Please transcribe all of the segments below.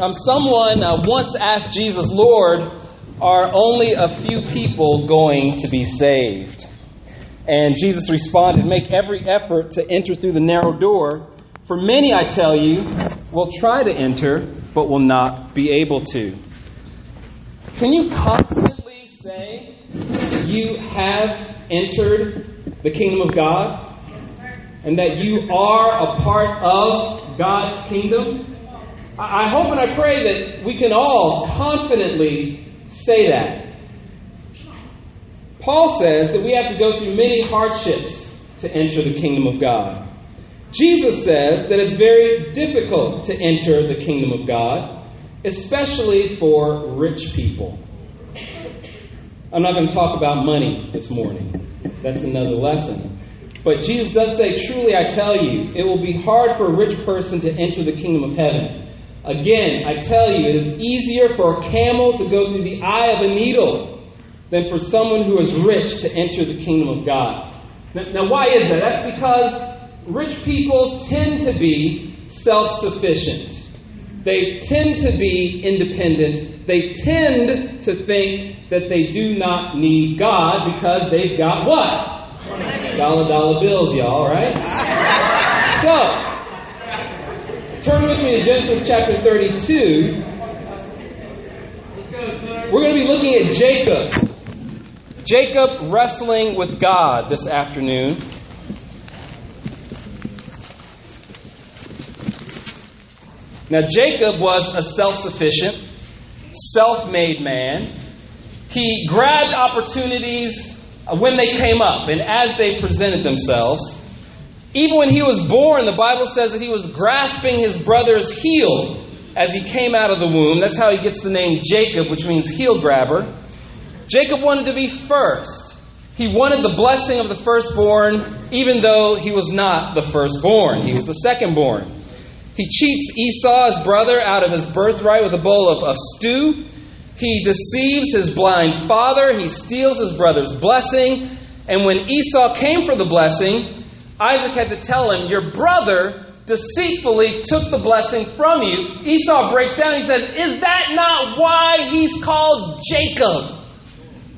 Um, someone uh, once asked Jesus, Lord, are only a few people going to be saved? And Jesus responded, Make every effort to enter through the narrow door. For many, I tell you, will try to enter, but will not be able to. Can you confidently say you have entered the kingdom of God? And that you are a part of God's kingdom? I hope and I pray that we can all confidently say that. Paul says that we have to go through many hardships to enter the kingdom of God. Jesus says that it's very difficult to enter the kingdom of God, especially for rich people. I'm not going to talk about money this morning. That's another lesson. But Jesus does say, Truly I tell you, it will be hard for a rich person to enter the kingdom of heaven. Again, I tell you, it is easier for a camel to go through the eye of a needle than for someone who is rich to enter the kingdom of God. Now, now why is that? That's because rich people tend to be self sufficient. They tend to be independent. They tend to think that they do not need God because they've got what? Dollar dollar bills, y'all, right? So, Turn with me to Genesis chapter 32. We're going to be looking at Jacob. Jacob wrestling with God this afternoon. Now, Jacob was a self sufficient, self made man. He grabbed opportunities when they came up and as they presented themselves. Even when he was born, the Bible says that he was grasping his brother's heel as he came out of the womb. That's how he gets the name Jacob, which means heel grabber. Jacob wanted to be first. He wanted the blessing of the firstborn, even though he was not the firstborn. He was the secondborn. He cheats Esau, his brother, out of his birthright with a bowl of, of stew. He deceives his blind father. He steals his brother's blessing. And when Esau came for the blessing, Isaac had to tell him, Your brother deceitfully took the blessing from you. Esau breaks down. He says, Is that not why he's called Jacob?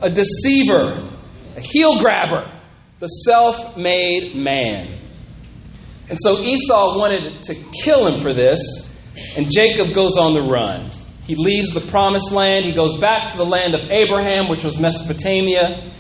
A deceiver, a heel grabber, the self made man. And so Esau wanted to kill him for this, and Jacob goes on the run. He leaves the promised land. He goes back to the land of Abraham, which was Mesopotamia.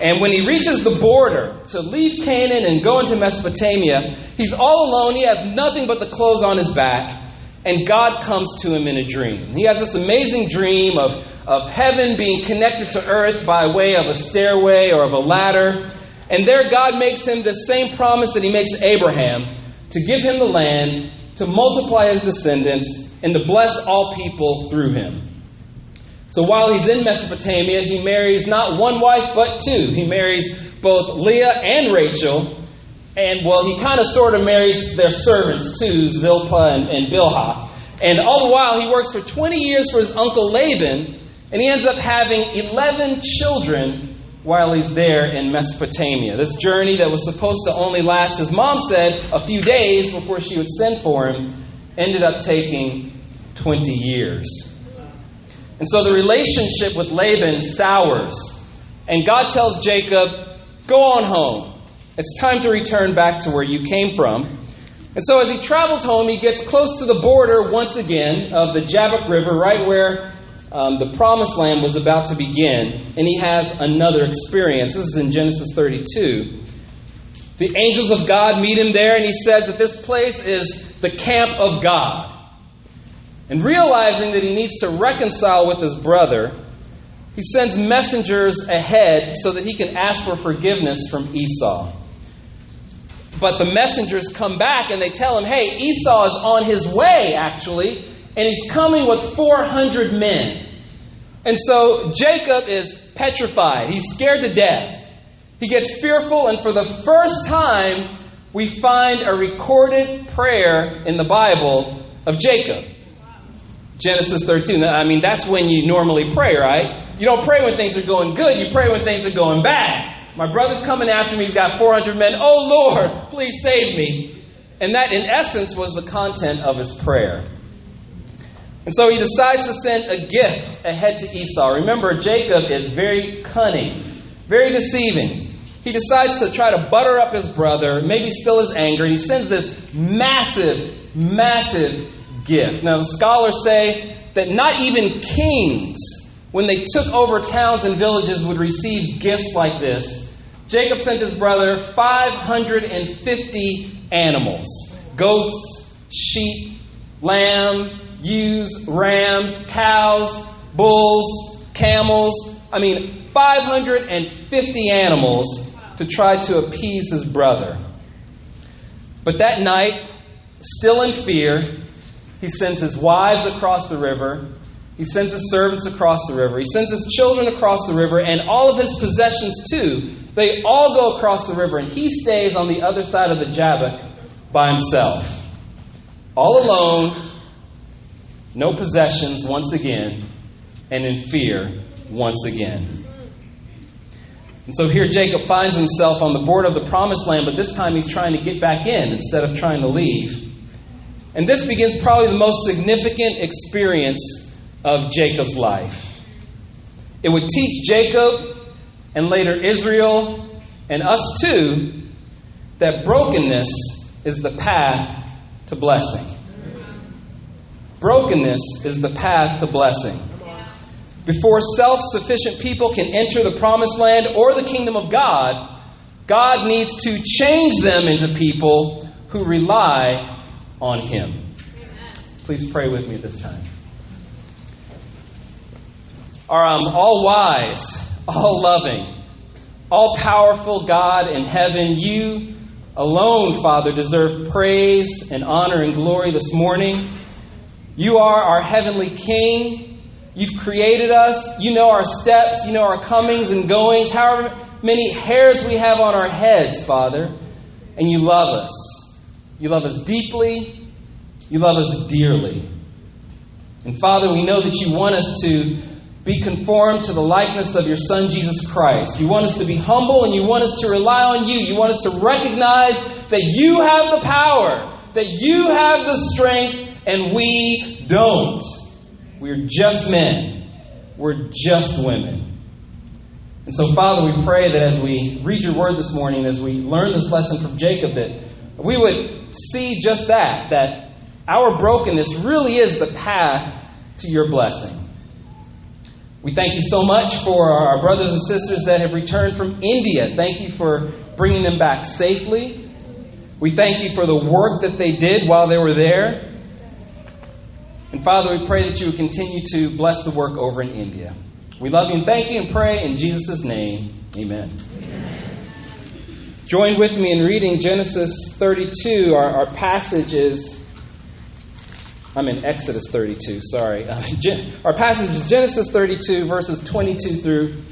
And when he reaches the border to leave Canaan and go into Mesopotamia, he's all alone. He has nothing but the clothes on his back. And God comes to him in a dream. He has this amazing dream of, of heaven being connected to earth by way of a stairway or of a ladder. And there, God makes him the same promise that he makes Abraham to give him the land, to multiply his descendants, and to bless all people through him. So while he's in Mesopotamia, he marries not one wife, but two. He marries both Leah and Rachel. And, well, he kind of sort of marries their servants too, Zilpah and, and Bilhah. And all the while, he works for 20 years for his uncle Laban, and he ends up having 11 children while he's there in Mesopotamia. This journey that was supposed to only last, his mom said, a few days before she would send for him, ended up taking 20 years. And so the relationship with Laban sours. And God tells Jacob, Go on home. It's time to return back to where you came from. And so as he travels home, he gets close to the border once again of the Jabbok River, right where um, the promised land was about to begin. And he has another experience. This is in Genesis 32. The angels of God meet him there, and he says that this place is the camp of God. And realizing that he needs to reconcile with his brother, he sends messengers ahead so that he can ask for forgiveness from Esau. But the messengers come back and they tell him, hey, Esau is on his way, actually, and he's coming with 400 men. And so Jacob is petrified. He's scared to death. He gets fearful, and for the first time, we find a recorded prayer in the Bible of Jacob. Genesis 13. I mean, that's when you normally pray, right? You don't pray when things are going good, you pray when things are going bad. My brother's coming after me, he's got 400 men. Oh Lord, please save me. And that, in essence, was the content of his prayer. And so he decides to send a gift ahead to Esau. Remember, Jacob is very cunning, very deceiving. He decides to try to butter up his brother, maybe still his anger, he sends this massive, massive gift. Now, the scholars say that not even kings, when they took over towns and villages, would receive gifts like this. Jacob sent his brother 550 animals goats, sheep, lamb, ewes, rams, cows, bulls, camels. I mean, 550 animals to try to appease his brother. But that night, still in fear, he sends his wives across the river. He sends his servants across the river. He sends his children across the river and all of his possessions too. They all go across the river and he stays on the other side of the Jabbok by himself. All alone, no possessions once again, and in fear once again. And so here Jacob finds himself on the border of the promised land, but this time he's trying to get back in instead of trying to leave. And this begins probably the most significant experience of Jacob's life. It would teach Jacob and later Israel and us too that brokenness is the path to blessing. Brokenness is the path to blessing. Before self sufficient people can enter the promised land or the kingdom of God, God needs to change them into people who rely on Him. Please pray with me this time. Our um, all wise, all loving, all powerful God in heaven, you alone, Father, deserve praise and honor and glory this morning. You are our heavenly King. You've created us. You know our steps. You know our comings and goings, however many hairs we have on our heads, Father. And you love us. You love us deeply. You love us dearly. And Father, we know that you want us to be conformed to the likeness of your Son, Jesus Christ. You want us to be humble and you want us to rely on you. You want us to recognize that you have the power, that you have the strength, and we don't. We're just men. We're just women. And so, Father, we pray that as we read your word this morning, as we learn this lesson from Jacob, that we would see just that, that our brokenness really is the path to your blessing. We thank you so much for our brothers and sisters that have returned from India. Thank you for bringing them back safely. We thank you for the work that they did while they were there. And Father, we pray that you would continue to bless the work over in India. We love you and thank you and pray in Jesus' name. Amen. Amen. Join with me in reading Genesis 32. Our, our passage is, I'm in Exodus 32, sorry. our passage is Genesis 32, verses 22 through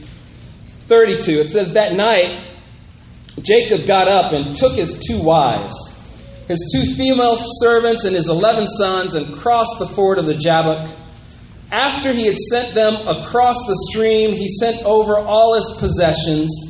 32. It says, That night, Jacob got up and took his two wives his two female servants and his eleven sons and crossed the ford of the Jabbok. After he had sent them across the stream, he sent over all his possessions.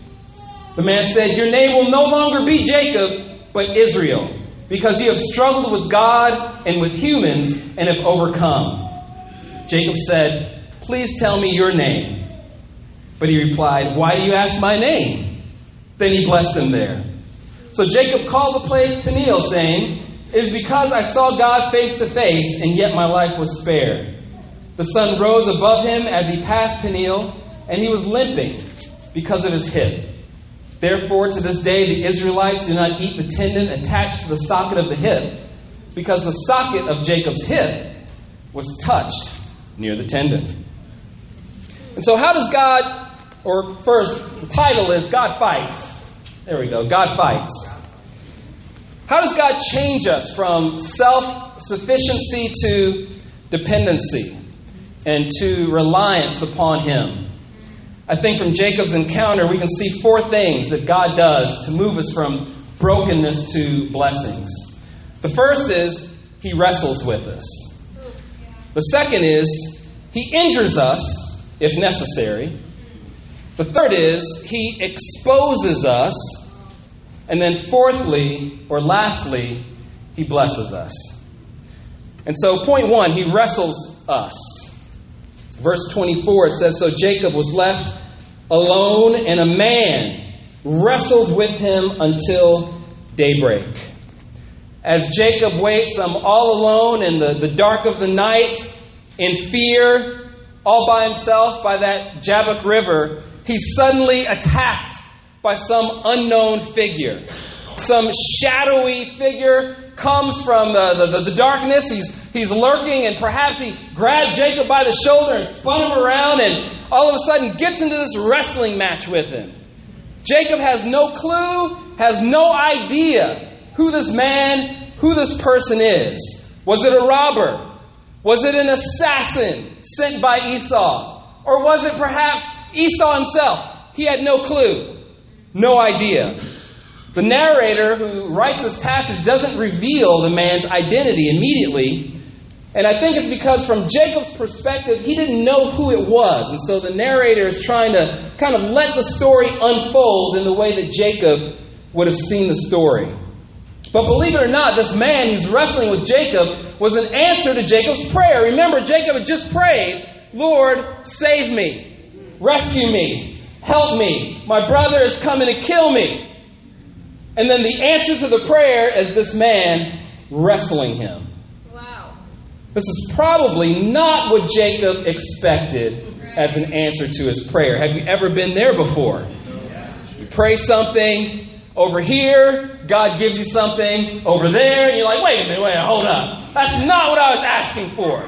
The man said, Your name will no longer be Jacob, but Israel, because you have struggled with God and with humans and have overcome. Jacob said, Please tell me your name. But he replied, Why do you ask my name? Then he blessed him there. So Jacob called the place Peniel, saying, it is because I saw God face to face, and yet my life was spared. The sun rose above him as he passed Peniel, and he was limping because of his hip. Therefore, to this day, the Israelites do not eat the tendon attached to the socket of the hip, because the socket of Jacob's hip was touched near the tendon. And so, how does God, or first, the title is God Fights. There we go, God Fights. How does God change us from self sufficiency to dependency? and to reliance upon Him. I think from Jacob's encounter, we can see four things that God does to move us from brokenness to blessings. The first is He wrestles with us. The second is He injures us if necessary. The third is He exposes us. And then, fourthly, or lastly, He blesses us. And so, point one, He wrestles us. Verse 24, it says So Jacob was left alone, and a man wrestled with him until daybreak. As Jacob waits, I'm all alone in the, the dark of the night, in fear, all by himself by that Jabbok River. He's suddenly attacked by some unknown figure. Some shadowy figure comes from uh, the, the, the, darkness. He's, he's lurking, and perhaps he grabbed Jacob by the shoulder and spun him around, and all of a sudden gets into this wrestling match with him. Jacob has no clue, has no idea who this man, who this person is. Was it a robber? Was it an assassin sent by Esau? Or was it perhaps Esau himself? He had no clue, no idea. The narrator who writes this passage doesn't reveal the man's identity immediately. And I think it's because, from Jacob's perspective, he didn't know who it was. And so the narrator is trying to kind of let the story unfold in the way that Jacob would have seen the story. But believe it or not, this man who's wrestling with Jacob was an answer to Jacob's prayer. Remember, Jacob had just prayed, Lord, save me, rescue me, help me. My brother is coming to kill me. And then the answer to the prayer is this man wrestling him. Wow. This is probably not what Jacob expected as an answer to his prayer. Have you ever been there before? You pray something over here, God gives you something over there, and you're like, wait a minute, wait, hold up. That's not what I was asking for.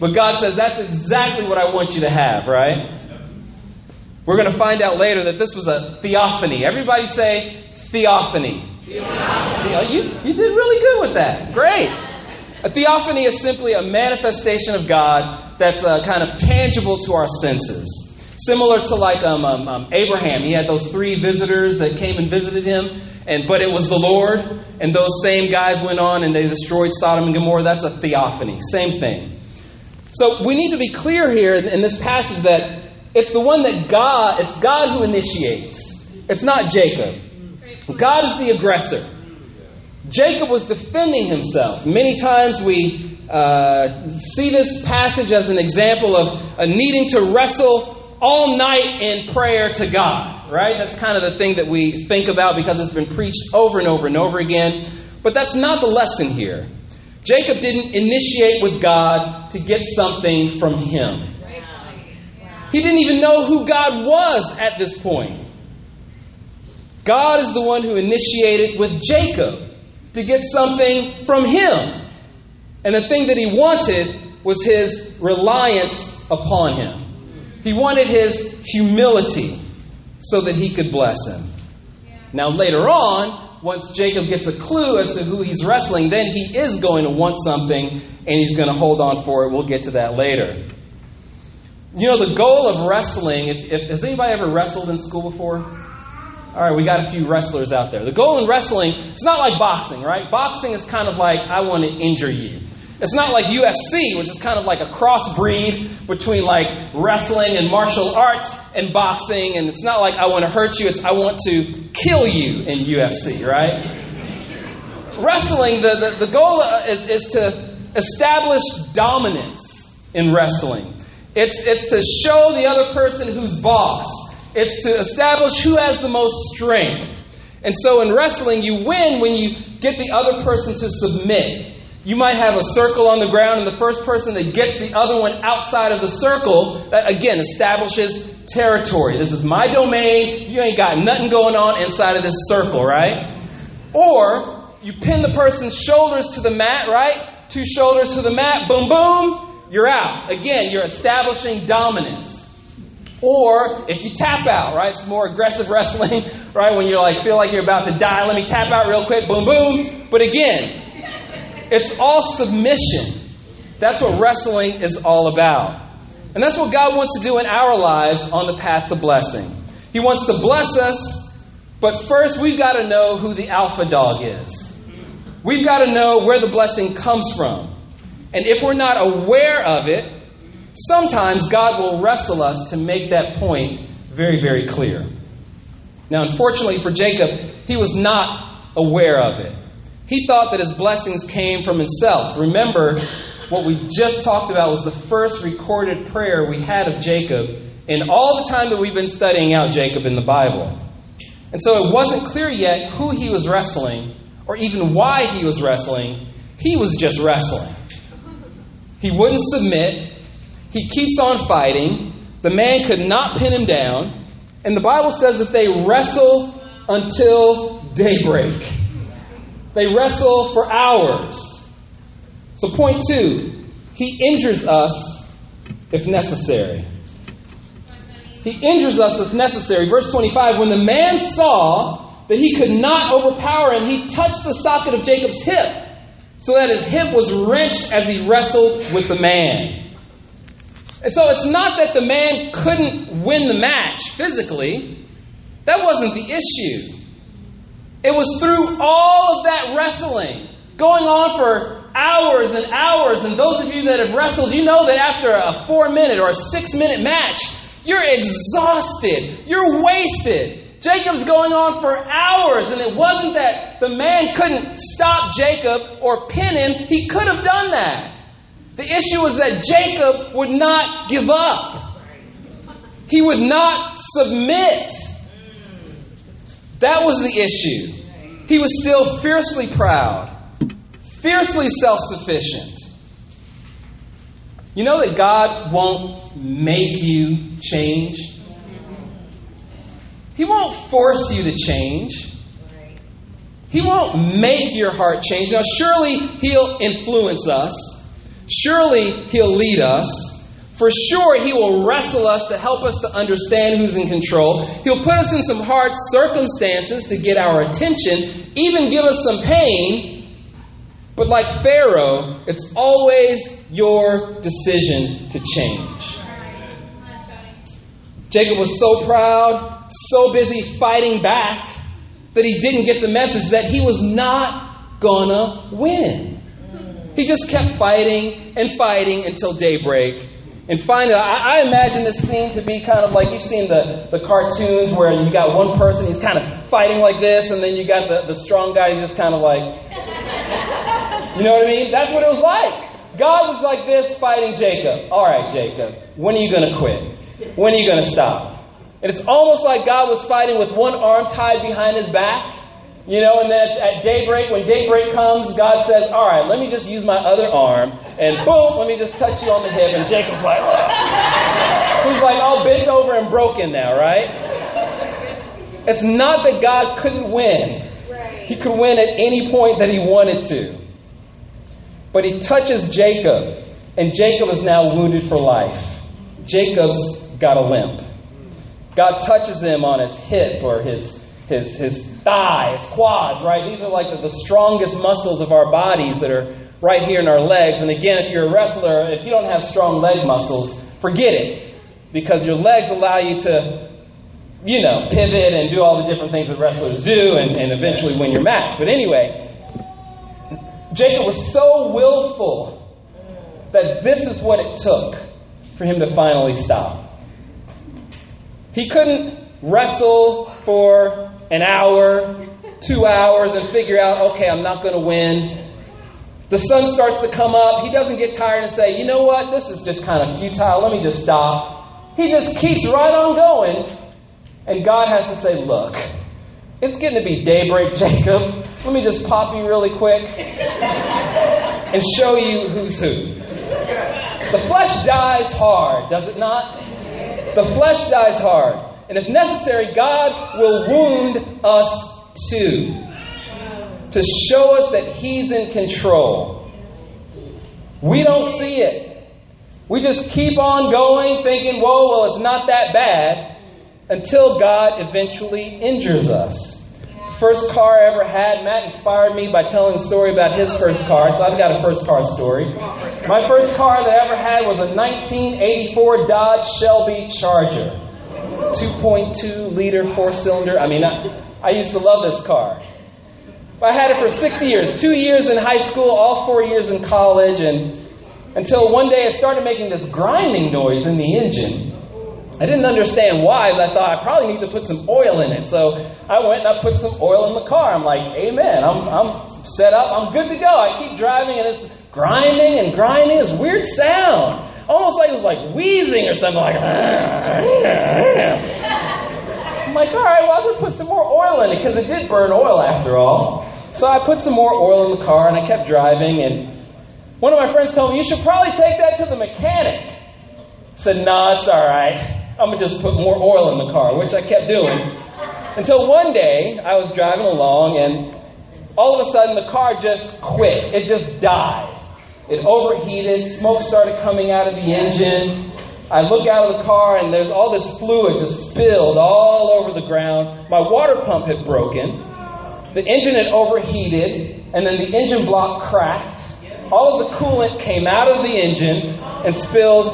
But God says, that's exactly what I want you to have, right? We're going to find out later that this was a theophany. Everybody say theophany. theophany. You, you did really good with that. Great. A theophany is simply a manifestation of God that's uh, kind of tangible to our senses. Similar to like um, um, um, Abraham, he had those three visitors that came and visited him, and but it was the Lord, and those same guys went on and they destroyed Sodom and Gomorrah. That's a theophany, same thing. So we need to be clear here in this passage that it's the one that God, it's God who initiates. It's not Jacob. God is the aggressor. Jacob was defending himself. Many times we uh, see this passage as an example of needing to wrestle all night in prayer to God, right? That's kind of the thing that we think about because it's been preached over and over and over again. But that's not the lesson here. Jacob didn't initiate with God to get something from him. He didn't even know who God was at this point. God is the one who initiated with Jacob to get something from him. And the thing that he wanted was his reliance upon him. He wanted his humility so that he could bless him. Now, later on, once Jacob gets a clue as to who he's wrestling, then he is going to want something and he's going to hold on for it. We'll get to that later. You know, the goal of wrestling, if, if, has anybody ever wrestled in school before? All right, we got a few wrestlers out there. The goal in wrestling, it's not like boxing, right? Boxing is kind of like, I want to injure you. It's not like UFC, which is kind of like a crossbreed between like wrestling and martial arts and boxing. And it's not like I want to hurt you, it's I want to kill you in UFC, right? wrestling, the, the, the goal is, is to establish dominance in wrestling. It's, it's to show the other person who's boss. It's to establish who has the most strength. And so in wrestling, you win when you get the other person to submit. You might have a circle on the ground, and the first person that gets the other one outside of the circle, that again establishes territory. This is my domain. You ain't got nothing going on inside of this circle, right? Or you pin the person's shoulders to the mat, right? Two shoulders to the mat, boom, boom, you're out. Again, you're establishing dominance. Or if you tap out, right? It's more aggressive wrestling, right? When you like feel like you're about to die, let me tap out real quick, boom, boom. But again, it's all submission. That's what wrestling is all about. And that's what God wants to do in our lives on the path to blessing. He wants to bless us, but first we've got to know who the alpha dog is. We've got to know where the blessing comes from. And if we're not aware of it, sometimes God will wrestle us to make that point very, very clear. Now, unfortunately for Jacob, he was not aware of it. He thought that his blessings came from himself. Remember, what we just talked about was the first recorded prayer we had of Jacob in all the time that we've been studying out Jacob in the Bible. And so it wasn't clear yet who he was wrestling or even why he was wrestling. He was just wrestling. He wouldn't submit. He keeps on fighting. The man could not pin him down. And the Bible says that they wrestle until daybreak. They wrestle for hours. So, point two, he injures us if necessary. He injures us if necessary. Verse 25 When the man saw that he could not overpower him, he touched the socket of Jacob's hip, so that his hip was wrenched as he wrestled with the man. And so it's not that the man couldn't win the match physically, that wasn't the issue. It was through all of that wrestling, going on for hours and hours. And those of you that have wrestled, you know that after a four minute or a six minute match, you're exhausted, you're wasted. Jacob's going on for hours, and it wasn't that the man couldn't stop Jacob or pin him, he could have done that. The issue was that Jacob would not give up. He would not submit. That was the issue. He was still fiercely proud, fiercely self sufficient. You know that God won't make you change? He won't force you to change. He won't make your heart change. Now, surely He'll influence us. Surely He'll lead us. For sure, He will wrestle us to help us to understand who's in control. He'll put us in some hard circumstances to get our attention, even give us some pain. But like Pharaoh, it's always your decision to change. Jacob was so proud, so busy fighting back, that he didn't get the message that he was not gonna win. He just kept fighting and fighting until daybreak. And finally, I, I, imagine this scene to be kind of like you've seen the, the cartoons where you got one person, he's kind of fighting like this, and then you got the, the strong guy, he's just kind of like, you know what I mean? That's what it was like. God was like this fighting Jacob. All right, Jacob, when are you going to quit? When are you going to stop? And it's almost like God was fighting with one arm tied behind his back you know, and then at daybreak, when daybreak comes, God says, All right, let me just use my other arm, and boom, let me just touch you on the hip. And Jacob's like, Ugh. He's like all bent over and broken now, right? It's not that God couldn't win, he could win at any point that he wanted to. But he touches Jacob, and Jacob is now wounded for life. Jacob's got a limp. God touches him on his hip or his his, his thigh, his quads, right? These are like the, the strongest muscles of our bodies that are right here in our legs. And again, if you're a wrestler, if you don't have strong leg muscles, forget it. Because your legs allow you to, you know, pivot and do all the different things that wrestlers do and, and eventually win your match. But anyway, Jacob was so willful that this is what it took for him to finally stop. He couldn't wrestle for an hour, two hours, and figure out, okay, I'm not going to win. The sun starts to come up. He doesn't get tired and say, you know what, this is just kind of futile. Let me just stop. He just keeps right on going. And God has to say, look, it's getting to be daybreak, Jacob. Let me just pop you really quick and show you who's who. The flesh dies hard, does it not? The flesh dies hard. And if necessary, God will wound us too to show us that He's in control. We don't see it. We just keep on going thinking, whoa, well, it's not that bad until God eventually injures us. 1 First car I ever had, Matt inspired me by telling a story about his first car, so I've got a first car story. My first car that I ever had was a 1984 Dodge Shelby Charger. 2.2 liter four cylinder. I mean, I, I used to love this car. I had it for six years two years in high school, all four years in college, and until one day it started making this grinding noise in the engine. I didn't understand why, but I thought I probably need to put some oil in it. So I went and I put some oil in the car. I'm like, Amen. I'm, I'm set up. I'm good to go. I keep driving and it's grinding and grinding. This weird sound. Almost like it was like wheezing or something like. I'm like, all right, well, I'll just put some more oil in it because it did burn oil after all. So I put some more oil in the car and I kept driving. And one of my friends told me, you should probably take that to the mechanic. I said, no, nah, it's all right. I'm going to just put more oil in the car, which I kept doing. Until one day, I was driving along, and all of a sudden, the car just quit. It just died. It overheated, smoke started coming out of the engine. I look out of the car, and there's all this fluid just spilled all over the ground. My water pump had broken. The engine had overheated, and then the engine block cracked. All of the coolant came out of the engine and spilled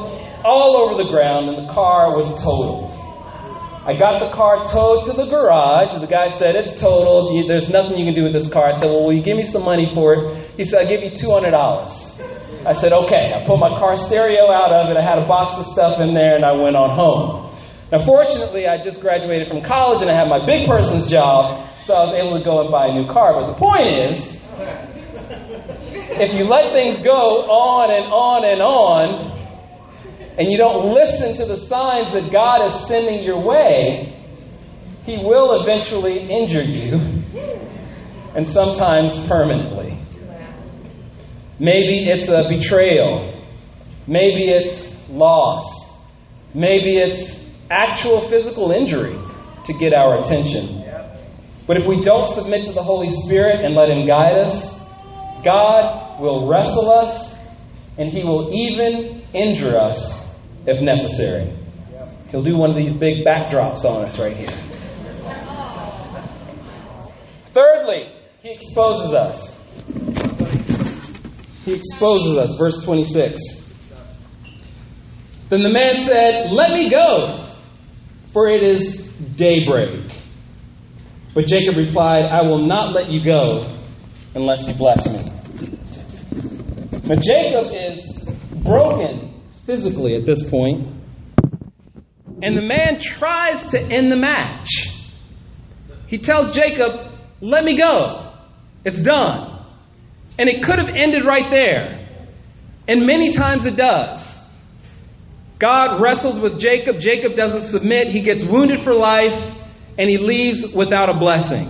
all over the ground, and the car was totaled. I got the car towed to the garage. The guy said, It's totaled. There's nothing you can do with this car. I said, Well, will you give me some money for it? He said, I'll give you $200. I said, Okay. I put my car stereo out of it. I had a box of stuff in there, and I went on home. Now, fortunately, I just graduated from college and I had my big person's job, so I was able to go and buy a new car. But the point is, if you let things go on and on and on, and you don't listen to the signs that God is sending your way, He will eventually injure you, and sometimes permanently. Maybe it's a betrayal. Maybe it's loss. Maybe it's actual physical injury to get our attention. But if we don't submit to the Holy Spirit and let Him guide us, God will wrestle us and He will even injure us if necessary. He'll do one of these big backdrops on us right here. Thirdly, he exposes us. He exposes us. Verse 26. Then the man said, Let me go, for it is daybreak. But Jacob replied, I will not let you go unless you bless me. Now, Jacob is broken physically at this point. And the man tries to end the match. He tells Jacob, Let me go. It's done. And it could have ended right there. And many times it does. God wrestles with Jacob. Jacob doesn't submit. He gets wounded for life and he leaves without a blessing.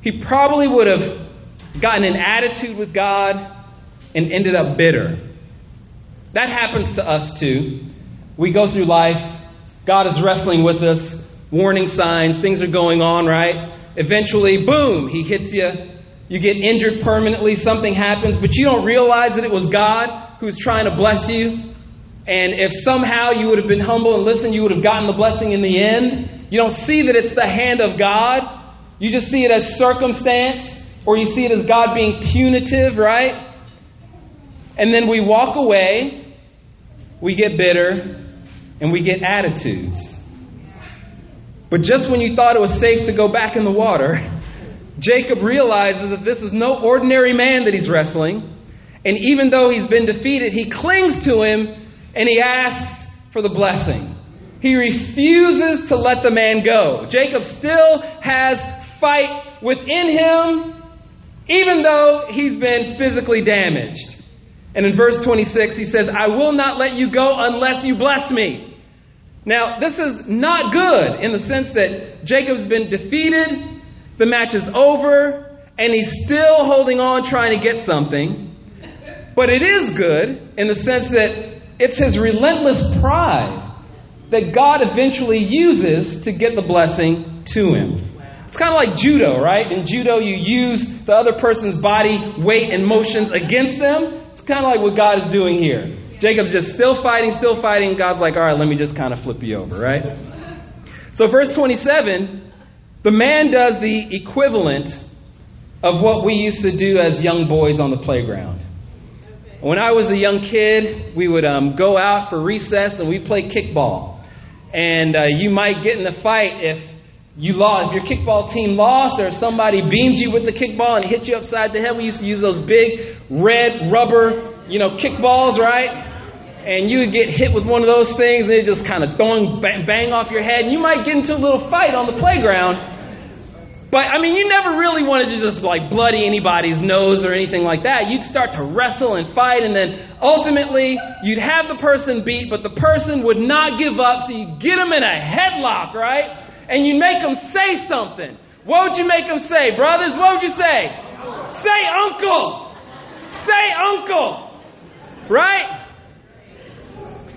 He probably would have gotten an attitude with God and ended up bitter. That happens to us too. We go through life, God is wrestling with us, warning signs, things are going on, right? Eventually, boom, He hits you. You get injured permanently, something happens, but you don't realize that it was God who's trying to bless you. And if somehow you would have been humble and listened, you would have gotten the blessing in the end. You don't see that it's the hand of God. You just see it as circumstance, or you see it as God being punitive, right? And then we walk away we get bitter, and we get attitudes. But just when you thought it was safe to go back in the water, Jacob realizes that this is no ordinary man that he's wrestling. And even though he's been defeated, he clings to him and he asks for the blessing. He refuses to let the man go. Jacob still has fight within him, even though he's been physically damaged. And in verse 26, he says, I will not let you go unless you bless me. Now, this is not good in the sense that Jacob's been defeated, the match is over, and he's still holding on trying to get something. But it is good in the sense that it's his relentless pride that God eventually uses to get the blessing to him. It's kind of like judo, right? In judo, you use the other person's body weight and motions against them it's kind of like what God is doing here. Jacob's just still fighting, still fighting. God's like, all right, let me just kind of flip you over, right? So, verse 27, The man does the equivalent of what we used to do as young boys on the playground. When I was a young kid, we would um, go out for recess and we'd play kickball. And uh, you might get in a fight if you lost, if your kickball team lost, or somebody beamed you with the kickball and hit you upside the head. We used to use those big red rubber, you know, kickballs, right? And you would get hit with one of those things, and it just kind of throwing bang off your head. And you might get into a little fight on the playground. But I mean, you never really wanted to just like bloody anybody's nose or anything like that. You'd start to wrestle and fight, and then ultimately you'd have the person beat, but the person would not give up, so you get them in a headlock, right? And you make them say something. What would you make them say, brothers? What would you say? Say uncle. Say uncle. Right?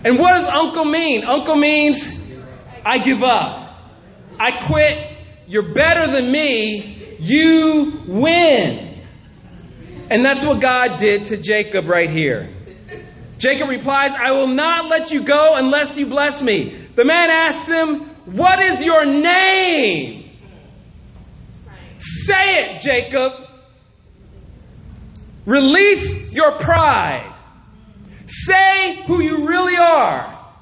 And what does uncle mean? Uncle means I give up. I quit you're better than me. You win. And that's what God did to Jacob right here. Jacob replies, I will not let you go unless you bless me. The man asks him, What is your name? Say it, Jacob. Release your pride. Say who you really are.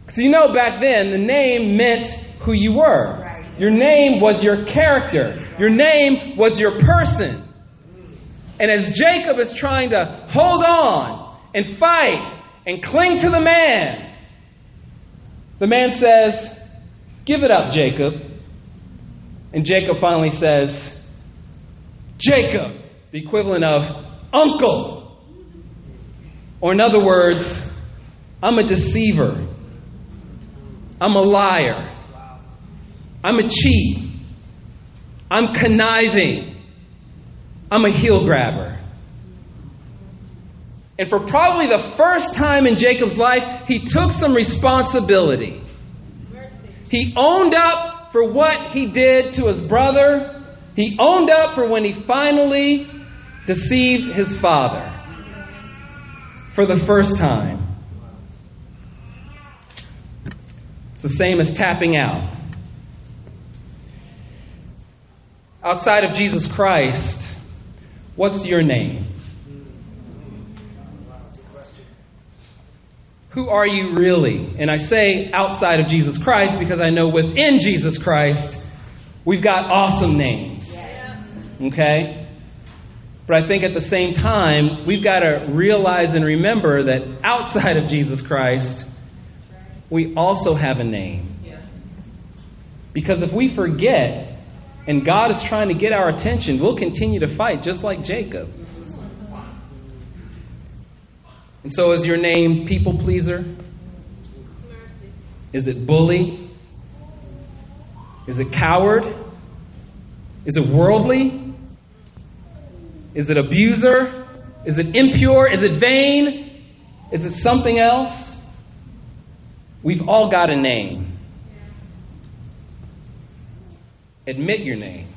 Because you know, back then, the name meant who you were. Your name was your character. Your name was your person. And as Jacob is trying to hold on and fight and cling to the man, the man says, Give it up, Jacob. And Jacob finally says, Jacob, the equivalent of uncle. Or, in other words, I'm a deceiver. I'm a liar. I'm a cheat. I'm conniving. I'm a heel grabber. And for probably the first time in Jacob's life, he took some responsibility. He owned up for what he did to his brother. He owned up for when he finally deceived his father for the first time. It's the same as tapping out. outside of Jesus Christ, what's your name? Who are you really? And I say outside of Jesus Christ because I know within Jesus Christ, we've got awesome names. Okay? But I think at the same time, we've got to realize and remember that outside of Jesus Christ, we also have a name. Because if we forget and God is trying to get our attention, we'll continue to fight just like Jacob. And so, is your name people pleaser? Is it bully? Is it coward? Is it worldly? Is it abuser? Is it impure? Is it vain? Is it something else? We've all got a name. Admit your name.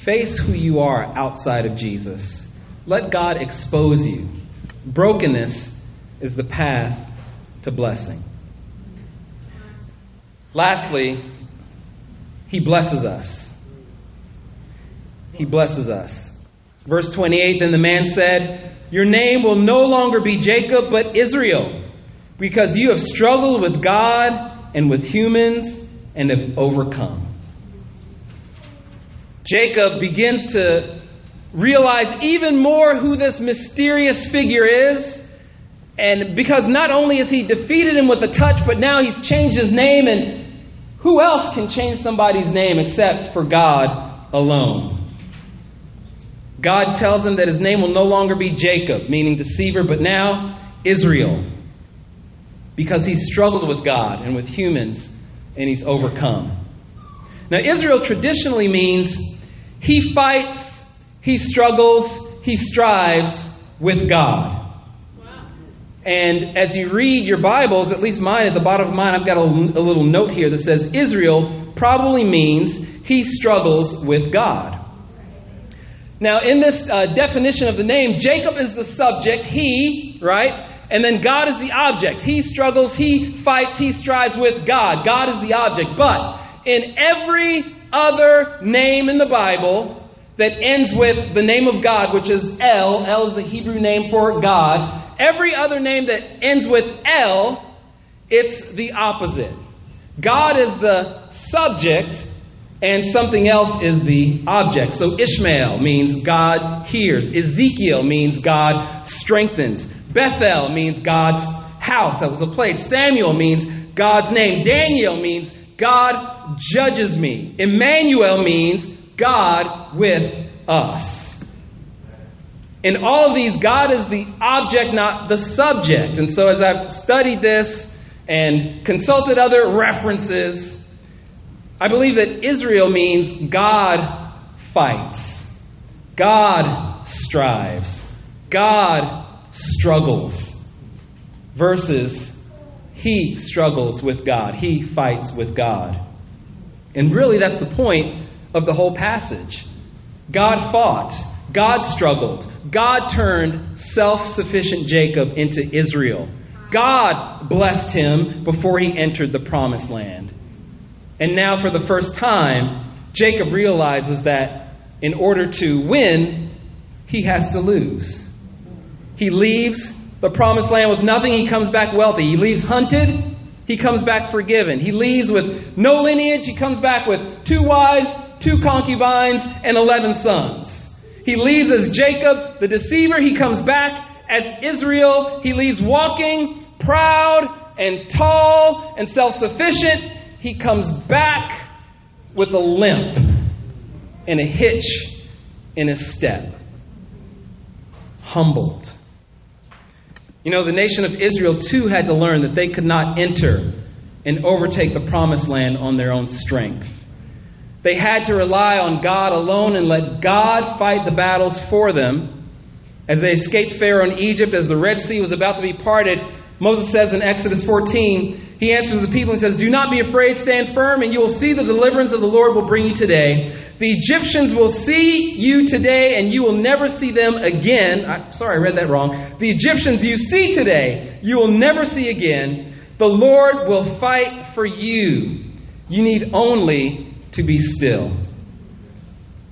Face who you are outside of Jesus. Let God expose you. Brokenness is the path to blessing. Lastly, he blesses us. He blesses us. Verse 28 Then the man said, Your name will no longer be Jacob, but Israel, because you have struggled with God and with humans and have overcome. Jacob begins to realize even more who this mysterious figure is. And because not only has he defeated him with a touch, but now he's changed his name. And who else can change somebody's name except for God alone? God tells him that his name will no longer be Jacob, meaning deceiver, but now Israel. Because he's struggled with God and with humans and he's overcome. Now, Israel traditionally means he fights, he struggles, he strives with God. And as you read your Bibles, at least mine, at the bottom of mine, I've got a, a little note here that says Israel probably means he struggles with God. Now, in this uh, definition of the name, Jacob is the subject, he, right? And then God is the object. He struggles, he fights, he strives with God. God is the object. But In every other name in the Bible that ends with the name of God, which is El, El is the Hebrew name for God, every other name that ends with El, it's the opposite. God is the subject and something else is the object. So Ishmael means God hears. Ezekiel means God strengthens. Bethel means God's house. That was a place. Samuel means God's name. Daniel means God judges me. Emmanuel means God with us. In all of these, God is the object, not the subject. And so as I've studied this and consulted other references, I believe that Israel means God fights, God strives, God struggles, versus he struggles with God, he fights with God. And really, that's the point of the whole passage. God fought, God struggled, God turned self sufficient Jacob into Israel. God blessed him before he entered the promised land. And now, for the first time, Jacob realizes that in order to win, he has to lose. He leaves the promised land with nothing, he comes back wealthy. He leaves hunted, he comes back forgiven. He leaves with no lineage, he comes back with two wives, two concubines, and 11 sons. He leaves as Jacob, the deceiver, he comes back as Israel. He leaves walking proud and tall and self sufficient he comes back with a limp and a hitch in his step. Humbled. You know, the nation of Israel too had to learn that they could not enter and overtake the promised land on their own strength. They had to rely on God alone and let God fight the battles for them. As they escaped Pharaoh in Egypt, as the Red Sea was about to be parted, Moses says in Exodus 14, he answers the people and says, Do not be afraid, stand firm, and you will see the deliverance of the Lord will bring you today. The Egyptians will see you today, and you will never see them again. I, sorry, I read that wrong. The Egyptians you see today, you will never see again. The Lord will fight for you. You need only to be still.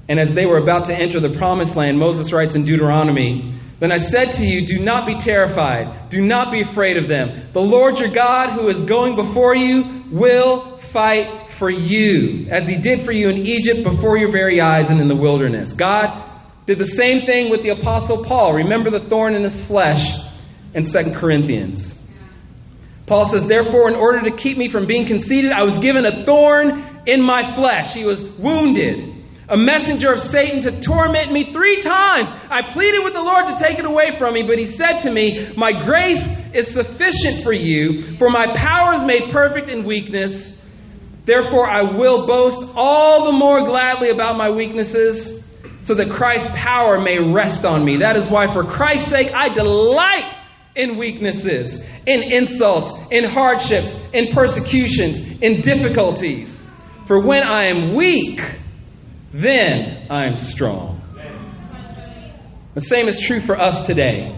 And as they were about to enter the promised land, Moses writes in Deuteronomy then I said to you, Do not be terrified. Do not be afraid of them. The Lord your God, who is going before you, will fight for you, as he did for you in Egypt before your very eyes and in the wilderness. God did the same thing with the Apostle Paul. Remember the thorn in his flesh in 2 Corinthians. Paul says, Therefore, in order to keep me from being conceited, I was given a thorn in my flesh. He was wounded a messenger of Satan to torment me three times. I pleaded with the Lord to take it away from me, but he said to me, My grace is sufficient for you, for my power is made perfect in weakness. Therefore, I will boast all the more gladly about my weaknesses, so that Christ's power may rest on me. That is why, for Christ's sake, I delight in weaknesses, in insults, in hardships, in persecutions, in difficulties. For when I am weak, then I'm strong. The same is true for us today.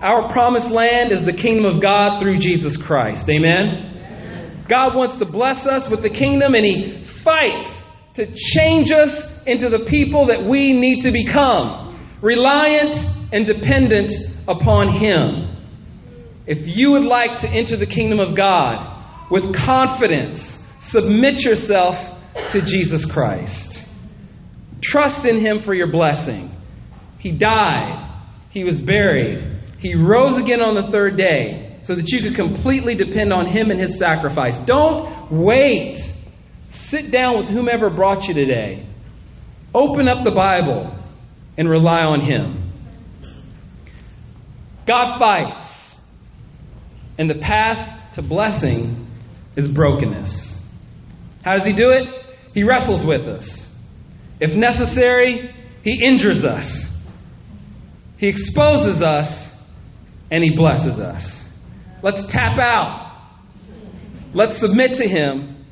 Our promised land is the kingdom of God through Jesus Christ. Amen? God wants to bless us with the kingdom, and He fights to change us into the people that we need to become, reliant and dependent upon Him. If you would like to enter the kingdom of God with confidence, submit yourself to Jesus Christ. Trust in Him for your blessing. He died, He was buried, He rose again on the third day so that you could completely depend on Him and His sacrifice. Don't wait. Sit down with whomever brought you today. Open up the Bible and rely on Him. God fights, and the path to blessing is brokenness. How does He do it? He wrestles with us. If necessary, he injures us. He exposes us and he blesses us. Let's tap out. Let's submit to him.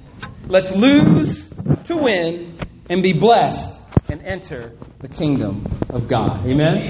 Let's lose to win and be blessed and enter the kingdom of God. Amen.